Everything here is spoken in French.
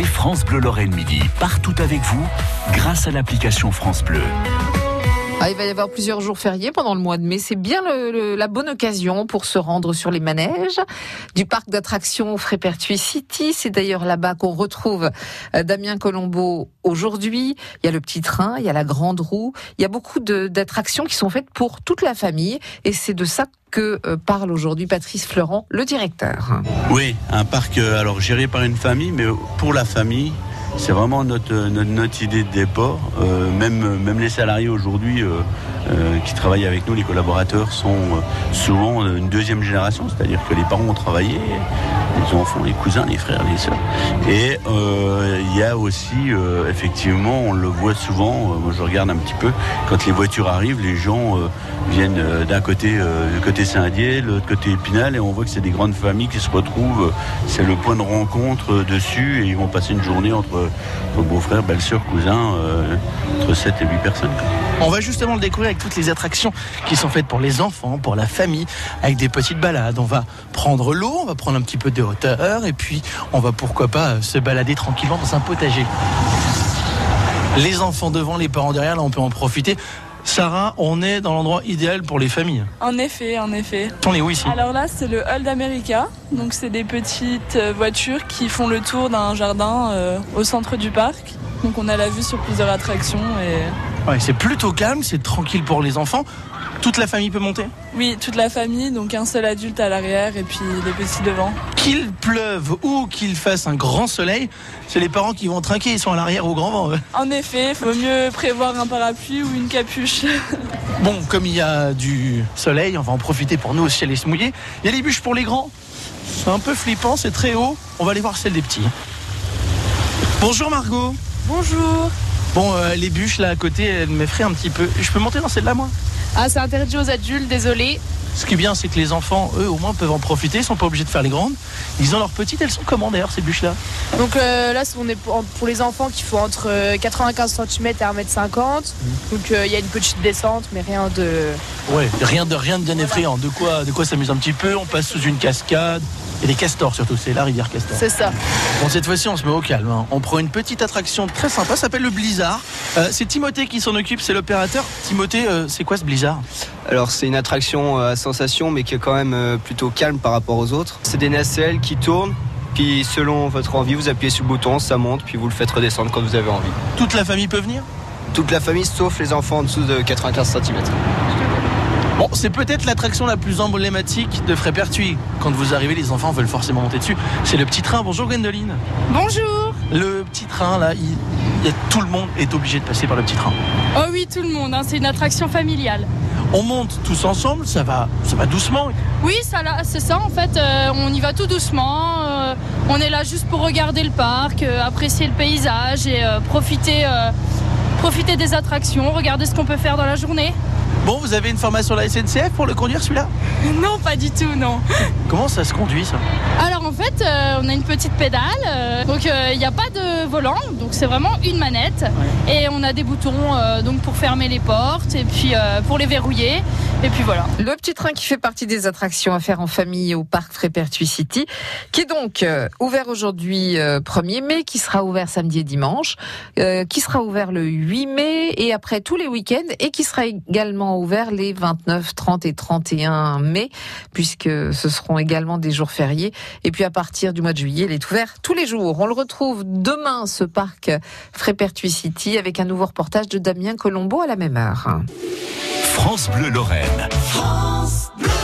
France Bleu Lorraine Midi partout avec vous grâce à l'application France Bleu. Ah, il va y avoir plusieurs jours fériés pendant le mois de mai. C'est bien la bonne occasion pour se rendre sur les manèges du parc d'attractions Frépertuis City. C'est d'ailleurs là-bas qu'on retrouve euh, Damien Colombo aujourd'hui. Il y a le petit train, il y a la grande roue. Il y a beaucoup d'attractions qui sont faites pour toute la famille. Et c'est de ça que euh, parle aujourd'hui Patrice Fleurant, le directeur. Oui, un parc euh, alors géré par une famille, mais pour la famille c'est vraiment notre, notre, idée de départ. Euh, même, même les salariés aujourd'hui euh, euh, qui travaillent avec nous, les collaborateurs, sont souvent une deuxième génération, c'est-à-dire que les parents ont travaillé, les enfants, les cousins, les frères, les sœurs. Et il y a aussi, effectivement, on le voit souvent, moi je regarde un petit peu, quand les voitures arrivent, les gens viennent d'un côté, côté Saint-Dié, l'autre côté Épinal, et on voit que c'est des grandes familles qui se retrouvent, c'est le point de rencontre dessus, et ils vont passer une journée entre vos beau-frère, belle-sœur, cousin, euh, entre 7 et 8 personnes. On va justement le découvrir avec toutes les attractions qui sont faites pour les enfants, pour la famille, avec des petites balades. On va prendre l'eau, on va prendre un petit peu de hauteur, et puis on va pourquoi pas se balader tranquillement dans un potager. Les enfants devant, les parents derrière, là on peut en profiter. Sarah, on est dans l'endroit idéal pour les familles. En effet, en effet. On est où ici? Alors là, c'est le Hall d'America. Donc, c'est des petites euh, voitures qui font le tour d'un jardin euh, au centre du parc. Donc, on a la vue sur plusieurs attractions et. Ouais, c'est plutôt calme, c'est tranquille pour les enfants. Toute la famille peut monter Oui, toute la famille, donc un seul adulte à l'arrière et puis les petits devant. Qu'il pleuve ou qu'il fasse un grand soleil, c'est les parents qui vont trinquer, ils sont à l'arrière au grand vent. En effet, il vaut mieux prévoir un parapluie ou une capuche. Bon, comme il y a du soleil, on va en profiter pour nous aussi aller se mouiller. Il y a les bûches pour les grands. C'est un peu flippant, c'est très haut. On va aller voir celle des petits. Bonjour Margot. Bonjour. Bon, euh, les bûches là à côté, elles m'effraient un petit peu. Je peux monter dans celle-là moi? Ah, c'est interdit aux adultes, désolé. Ce qui est bien, c'est que les enfants, eux, au moins, peuvent en profiter. Ils sont pas obligés de faire les grandes. Ils ont leurs petites. Elles sont comment d'ailleurs ces bûches-là? Donc euh, là, on est pour, les enfants qui font entre 95 euh, cm et 1m50. Mmh. Donc euh, il y a une petite descente, mais rien de. Ouais, rien de rien de bien effrayant. De quoi, de quoi s'amuser un petit peu? On passe sous une cascade. Et des castors surtout, c'est la rivière Castor. C'est ça. Bon, cette fois-ci, on se met au calme. Hein. On prend une petite attraction très sympa, ça s'appelle le Blizzard. Euh, c'est Timothée qui s'en occupe, c'est l'opérateur. Timothée, euh, c'est quoi ce Blizzard? Alors, c'est une attraction euh, à sensation, mais qui est quand même plutôt calme par rapport aux autres. C'est des nacelles qui tournent. Puis selon votre envie, vous appuyez sur le bouton, ça monte, puis vous le faites redescendre quand vous avez envie. Toute la famille peut venir? Toute la famille, sauf les enfants en dessous de 95 cm. Bon, c'est peut-être l'attraction la plus emblématique de Frépertuis. Quand vous arrivez, les enfants veulent forcément monter dessus. C'est le petit train. Bonjour Gwendoline. Bonjour. Le petit train, là, il, tout le monde est obligé de passer par le petit train. Oh oui, tout le monde. Hein. c'est une attraction familiale. On monte tous ensemble, ça va, ça va doucement. Oui, ça, c'est ça. En fait, euh, on y va tout doucement. Euh, on est là juste pour regarder le parc, euh, apprécier le paysage et profiter, profiter des attractions, regarder ce qu'on peut faire dans la journée. Bon, vous avez une formation de la SNCF pour le conduire celui-là Non, pas du tout, non. Comment ça se conduit ça Alors en fait, euh, on a une petite pédale, euh, donc euh, il n'y a pas de volant, donc c'est vraiment une manette. Et on a des boutons donc pour fermer les portes et puis pour les verrouiller. Et puis voilà. Le petit train qui fait partie des attractions à faire en famille au parc Frépertuis City, qui est donc ouvert aujourd'hui 1er mai, qui sera ouvert samedi et dimanche, qui sera ouvert le 8 mai et après tous les week-ends et qui sera également ouvert les 29, 30 et 31 mai, puisque ce seront également des jours fériés. Et puis à partir du mois de juillet, il est ouvert tous les jours. On le retrouve demain, ce parc Frépertuis City, avec un nouveau reportage de Damien Colombo à la même heure. France Bleu Lorraine. France Bleu.